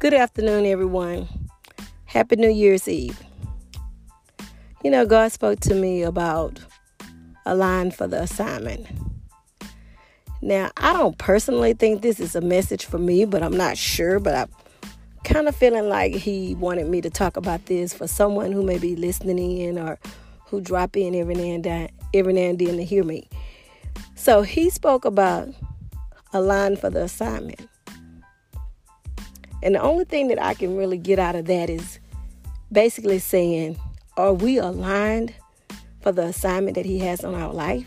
Good afternoon, everyone. Happy New Year's Eve. You know, God spoke to me about a line for the assignment. Now, I don't personally think this is a message for me, but I'm not sure. But I'm kind of feeling like He wanted me to talk about this for someone who may be listening in or who drop in every now and then, every now and then to hear me. So He spoke about a line for the assignment. And the only thing that I can really get out of that is basically saying, are we aligned for the assignment that He has on our life?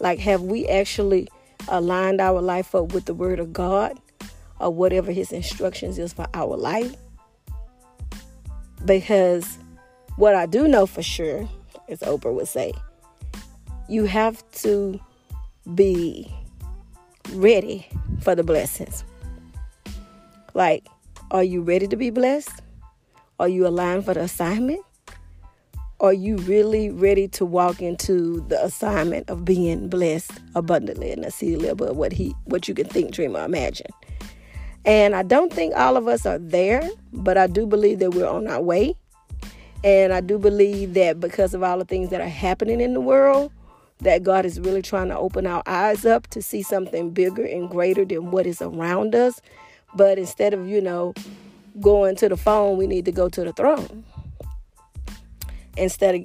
Like, have we actually aligned our life up with the Word of God or whatever His instructions is for our life? Because what I do know for sure, as Oprah would say, you have to be ready for the blessings. Like, are you ready to be blessed? Are you aligned for the assignment? Are you really ready to walk into the assignment of being blessed abundantly and see a little what he what you can think, dream, or imagine? And I don't think all of us are there, but I do believe that we're on our way. And I do believe that because of all the things that are happening in the world, that God is really trying to open our eyes up to see something bigger and greater than what is around us but instead of, you know, going to the phone, we need to go to the throne. Instead of,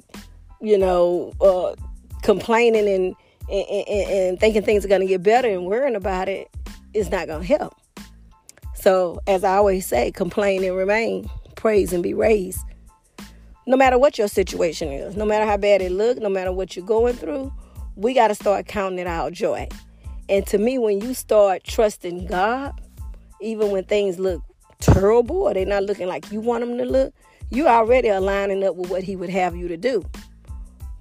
you know, uh, complaining and, and, and, and thinking things are going to get better and worrying about it, it's not going to help. So, as I always say, complain and remain, praise and be raised. No matter what your situation is, no matter how bad it looks, no matter what you're going through, we got to start counting it our joy. And to me, when you start trusting God, even when things look terrible or they're not looking like you want them to look, you already are lining up with what he would have you to do.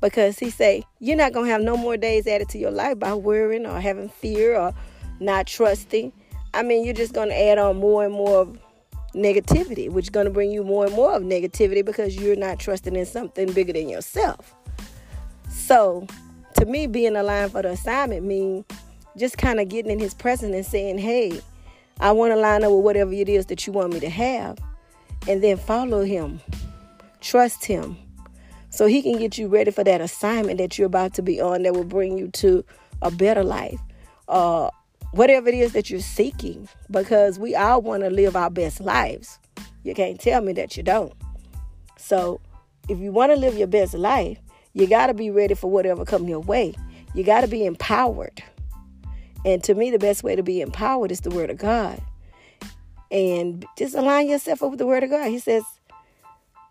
Because he say, you're not going to have no more days added to your life by worrying or having fear or not trusting. I mean, you're just going to add on more and more of negativity, which is going to bring you more and more of negativity because you're not trusting in something bigger than yourself. So, to me, being aligned for the assignment means just kind of getting in his presence and saying, hey, I want to line up with whatever it is that you want me to have and then follow him. Trust him so he can get you ready for that assignment that you're about to be on that will bring you to a better life. Uh, whatever it is that you're seeking, because we all want to live our best lives. You can't tell me that you don't. So, if you want to live your best life, you got to be ready for whatever comes your way. You got to be empowered. And to me, the best way to be empowered is the Word of God. And just align yourself up with the Word of God. He says,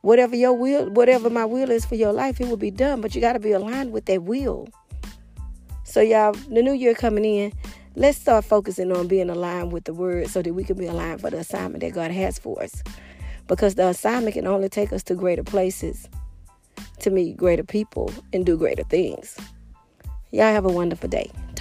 whatever your will, whatever my will is for your life, it will be done. But you got to be aligned with that will. So, y'all, the new year coming in, let's start focusing on being aligned with the Word so that we can be aligned for the assignment that God has for us. Because the assignment can only take us to greater places, to meet greater people, and do greater things. Y'all have a wonderful day.